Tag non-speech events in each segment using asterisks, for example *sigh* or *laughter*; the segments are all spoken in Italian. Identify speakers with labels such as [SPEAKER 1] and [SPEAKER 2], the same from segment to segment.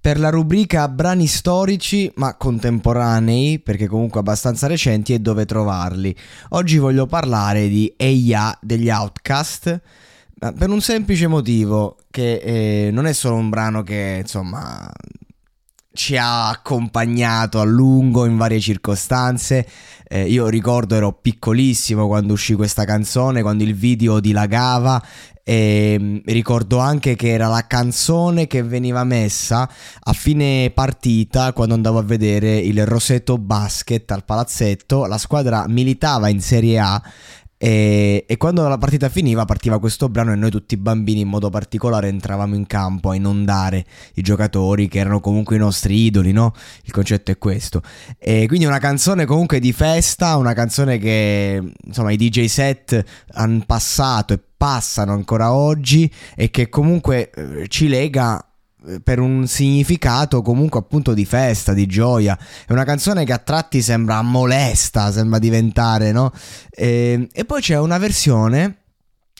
[SPEAKER 1] Per la rubrica brani storici ma contemporanei, perché comunque abbastanza recenti e dove trovarli. Oggi voglio parlare di Eia degli Outcast per un semplice motivo che eh, non è solo un brano che insomma ci ha accompagnato a lungo in varie circostanze. Eh, io ricordo ero piccolissimo quando uscì questa canzone, quando il video dilagava e mm, ricordo anche che era la canzone che veniva messa a fine partita quando andavo a vedere il Roseto Basket al palazzetto. La squadra militava in Serie A e, e, quando la partita finiva partiva questo brano e noi tutti i bambini in modo particolare entravamo in campo a inondare i giocatori che erano comunque i nostri idoli, no? Il concetto è questo. E quindi una canzone comunque di festa, una canzone che insomma i DJ set hanno passato e passano ancora oggi e che comunque eh, ci lega per un significato comunque appunto di festa, di gioia. È una canzone che a tratti sembra molesta, sembra diventare, no? E, e poi c'è una versione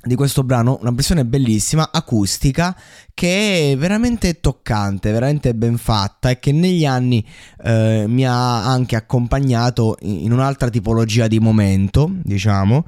[SPEAKER 1] di questo brano, una versione bellissima, acustica, che è veramente toccante, veramente ben fatta e che negli anni eh, mi ha anche accompagnato in un'altra tipologia di momento, diciamo,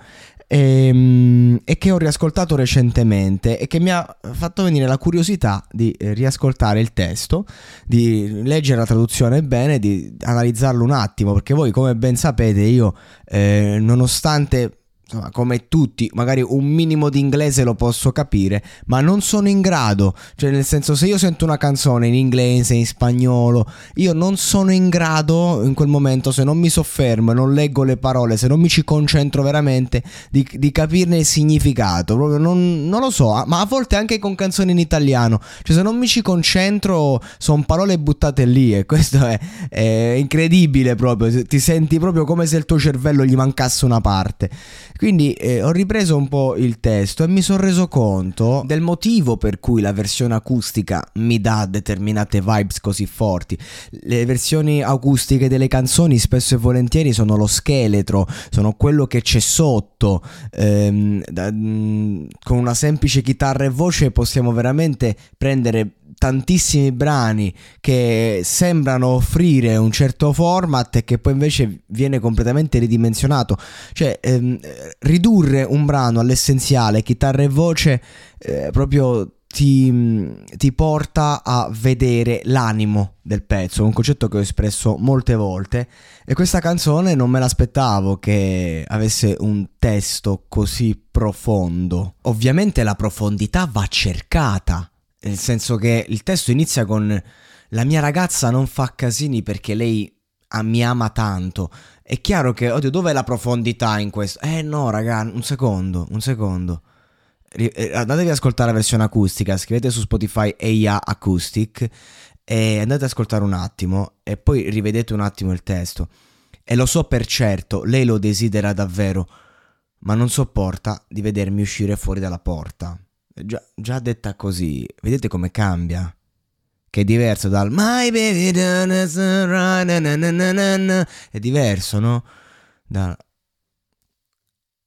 [SPEAKER 1] e, ehm, e, che ho riascoltato recentemente e che mi ha fatto venire la curiosità di eh, riascoltare il testo, di leggere la traduzione bene, di analizzarlo un attimo, perché voi come ben sapete io, eh, nonostante insomma, come tutti, magari un minimo di inglese lo posso capire, ma non sono in grado, cioè nel senso se io sento una canzone in inglese, in spagnolo, io non sono in grado in quel momento, se non mi soffermo, non leggo le parole, se non mi ci concentro veramente, di, di capirne il significato, proprio non, non, lo so, ma a volte anche con canzoni in italiano, cioè se non mi ci concentro sono parole buttate lì e questo è, è incredibile proprio, ti senti proprio come se il tuo cervello gli mancasse una parte. Quindi eh, ho ripreso un po' il testo e mi sono reso conto del motivo per cui la versione acustica mi dà determinate vibes così forti. Le versioni acustiche delle canzoni spesso e volentieri sono lo scheletro, sono quello che c'è sotto. Ehm, da, mh, mm, con una semplice chitarra e voce possiamo veramente prendere tantissimi brani che sembrano offrire un certo format e che poi invece viene completamente ridimensionato. Cioè, ehm, ridurre un brano all'essenziale, chitarra e voce, eh, proprio ti, ti, porta a vedere l'animo del pezzo, un concetto che ho espresso molte volte e questa canzone non me l'aspettavo che avesse un testo così profondo. Ovviamente la profondità va cercata nel senso che il testo inizia con la mia ragazza non fa casini perché lei mi ama tanto. È chiaro che, oddio, dov'è la profondità in questo? Eh no, raga, un secondo, un secondo. Eh, andatevi ad ascoltare la versione acustica, scrivete su Spotify EIA Acoustic e andate ad ascoltare un attimo e poi rivedete un attimo il testo. E lo so per certo, lei lo desidera davvero, ma non sopporta di vedermi uscire fuori dalla porta. Già, già detta così, vedete come cambia? che è diverso dal My baby è diverso, no? Da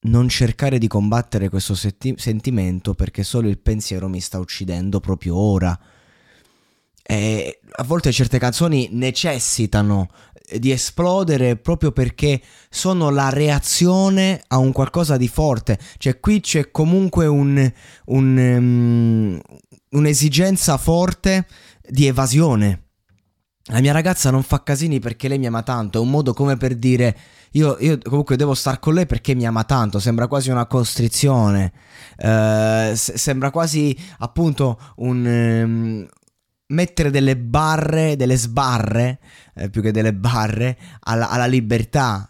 [SPEAKER 1] non cercare di combattere questo senti- sentimento perché solo il pensiero mi sta uccidendo proprio ora. E a volte certe canzoni necessitano di esplodere proprio perché sono la reazione a un qualcosa di forte. Cioè, qui c'è comunque un, un, um, un'esigenza forte di evasione. La mia ragazza non fa casini perché lei mi ama tanto, è un modo come per dire io, io comunque devo star con lei perché mi ama tanto, sembra quasi una costrizione, uh, sembra quasi appunto un... Um, mettere delle barre, delle sbarre, eh, più che delle barre, alla, alla libertà.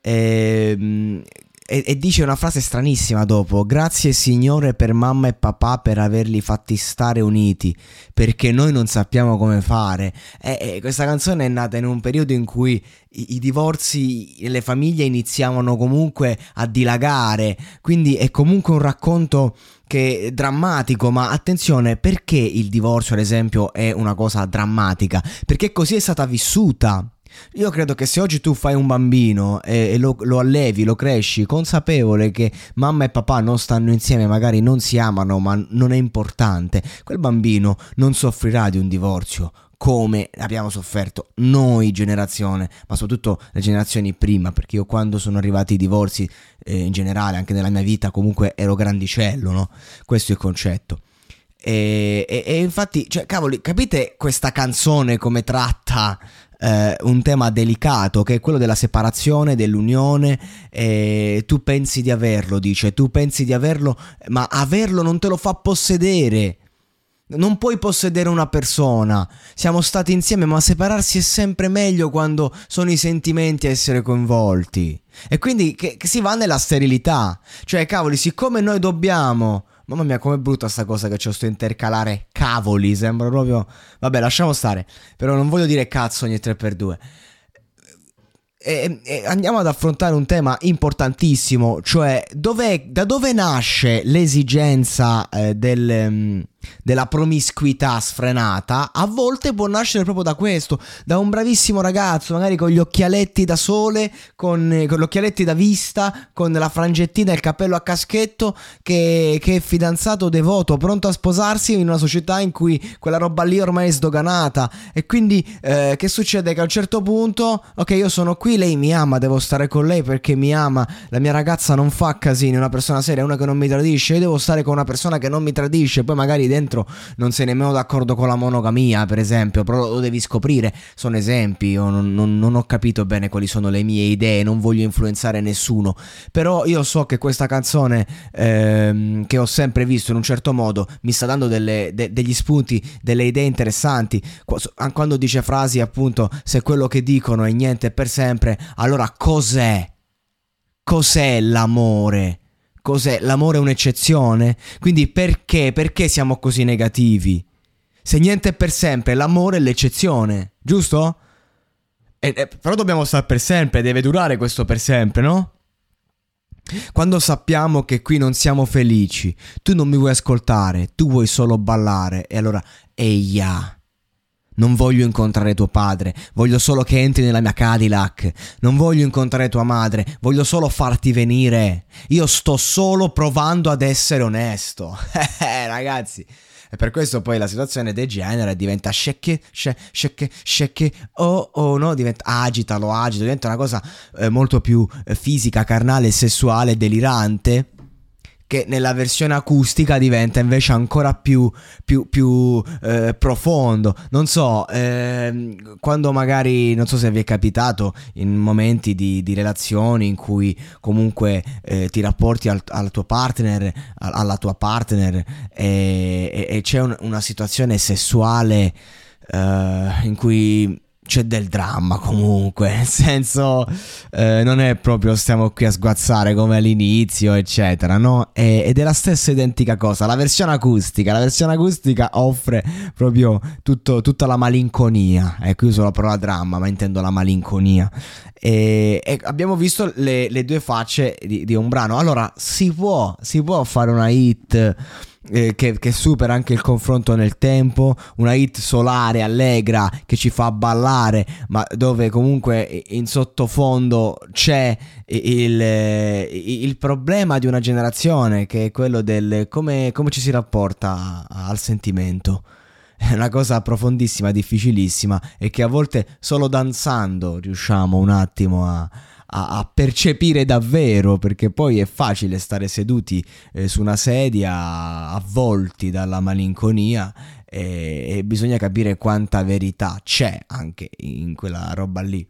[SPEAKER 1] E, ehm, e, e, dice una frase stranissima dopo: Grazie Signore per mamma e papà per averli fatti stare uniti, perché noi non sappiamo come fare. E, e questa canzone è nata in un periodo in cui i, i divorzi e le famiglie iniziavano comunque a dilagare, quindi è comunque un racconto che è drammatico, ma attenzione, perché il divorzio, ad esempio, è una cosa drammatica? Perché così è stata vissuta. Io credo che se oggi tu fai un bambino e, lo, lo, allevi, lo cresci, consapevole che mamma e papà non stanno insieme, magari non si amano, ma non è importante, quel bambino non soffrirà di un divorzio come abbiamo sofferto noi generazione, ma soprattutto le generazioni prima, perché io quando sono arrivati i divorzi eh, in generale, anche nella mia vita, comunque ero grandicello, no? Questo è il concetto. E, e, e infatti, cioè, cavoli, capite questa canzone come tratta eh, un tema delicato che è quello della separazione, dell'unione. Eh, tu pensi di averlo, dice, tu pensi di averlo, ma averlo non te lo fa possedere. Non puoi possedere una persona. Siamo stati insieme, ma separarsi è sempre meglio quando sono i sentimenti a essere coinvolti. E quindi che, che si va nella sterilità. Cioè, cavoli, siccome noi dobbiamo Mamma mia, com'è brutta sta cosa che c'ho sto intercalare cavoli, sembra proprio... Vabbè, lasciamo stare, però non voglio dire cazzo ogni 3x2. E, e andiamo ad affrontare un tema importantissimo, cioè da dove nasce l'esigenza eh, del... Della promiscuità sfrenata, a volte può nascere proprio da questo, da un bravissimo ragazzo, magari con gli occhialetti da sole, con, con gli occhialetti da vista, con la frangettina e il cappello a caschetto, che, che, è fidanzato devoto, pronto a sposarsi in una società in cui quella roba lì ormai è sdoganata. E quindi eh, che succede? Che a un certo punto, ok, io sono qui, lei mi ama, devo stare con lei perché mi ama, la mia ragazza non fa casini, è una persona seria, è una che non mi tradisce, io devo stare con una persona che non mi tradisce, poi magari dentro non sei nemmeno d'accordo con la monogamia, per esempio, però lo devi scoprire. Sono esempi, io non, non, non ho capito bene quali sono le mie idee, non voglio influenzare nessuno, però io so che questa canzone ehm, che ho sempre visto in un certo modo mi sta dando delle, de, degli spunti, delle idee interessanti. Quando dice frasi appunto, se quello che dicono è niente per sempre, allora cos'è? Cos'è l'amore? Cos'è? L'amore è un'eccezione? Quindi perché? Perché siamo così negativi? Se niente è per sempre, l'amore è l'eccezione, giusto? E, e, però dobbiamo stare per sempre, deve durare questo per sempre, no? Quando sappiamo che qui non siamo felici, tu non mi vuoi ascoltare, tu vuoi solo ballare, e allora, eia, non voglio incontrare tuo padre, voglio solo che entri nella mia Cadillac. Non voglio incontrare tua madre, voglio solo farti venire. Io sto solo provando ad essere onesto. *laughs* Eh, ragazzi. E per questo poi la situazione degenera e diventa shake, shake, shake, oh oh no, diventa agita, lo diventa una cosa eh, molto più eh, fisica, carnale, sessuale, delirante che nella versione acustica diventa invece ancora più, più, più eh, profondo. Non so, eh, quando magari, non so se vi è capitato in momenti di, di relazioni in cui comunque eh, ti rapporti al, al tuo partner, alla tua partner e, e, e c'è un, una situazione sessuale eh, in cui c'è del dramma comunque, *laughs* nel senso eh, non è proprio stiamo qui a sguazzare come all'inizio, eccetera, no? E, ed è la stessa identica cosa, la versione acustica, la versione acustica offre proprio tutto, tutta la malinconia, ecco io uso la parola dramma, ma intendo la malinconia. E, e abbiamo visto le, le due facce di, di, un brano, allora si può, si può fare una hit eh, che, che, supera anche il confronto nel tempo, una hit solare, allegra, che ci fa ballare, ma dove comunque in sottofondo c'è il, il problema di una generazione, che è quello del come, come ci si rapporta al sentimento. È una cosa profondissima, difficilissima e che a volte solo danzando riusciamo un attimo a, a, a percepire davvero, perché poi è facile stare seduti eh, su una sedia avvolti dalla malinconia e, e bisogna capire quanta verità c'è anche in quella roba lì.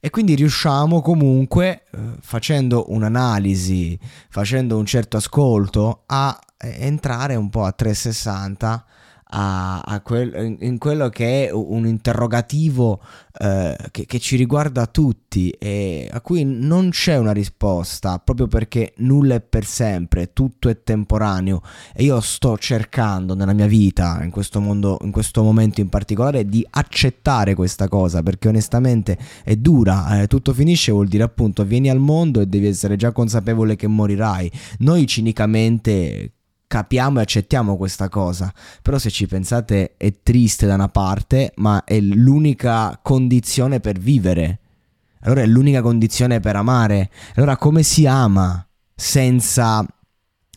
[SPEAKER 1] E quindi riusciamo comunque, eh, facendo un'analisi, facendo un certo ascolto, a eh, entrare un po' a 360 a, a quel, in quello che è un interrogativo eh, che, che, ci riguarda tutti e a cui non c'è una risposta proprio perché nulla è per sempre, tutto è temporaneo e io sto cercando nella mia vita, in questo mondo, in questo momento in particolare, di accettare questa cosa perché onestamente è dura, eh, tutto finisce vuol dire appunto vieni al mondo e devi essere già consapevole che morirai. Noi cinicamente capiamo e accettiamo questa cosa. Però se ci pensate è triste da una parte, ma è l'unica condizione per vivere. Allora è l'unica condizione per amare. Allora come si ama senza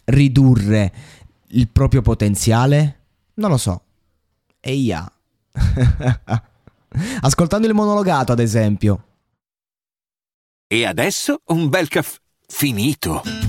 [SPEAKER 1] ridurre il proprio potenziale? Non lo so. E ia. *laughs* Ascoltando il monologato, ad esempio.
[SPEAKER 2] E adesso un bel caffè finito.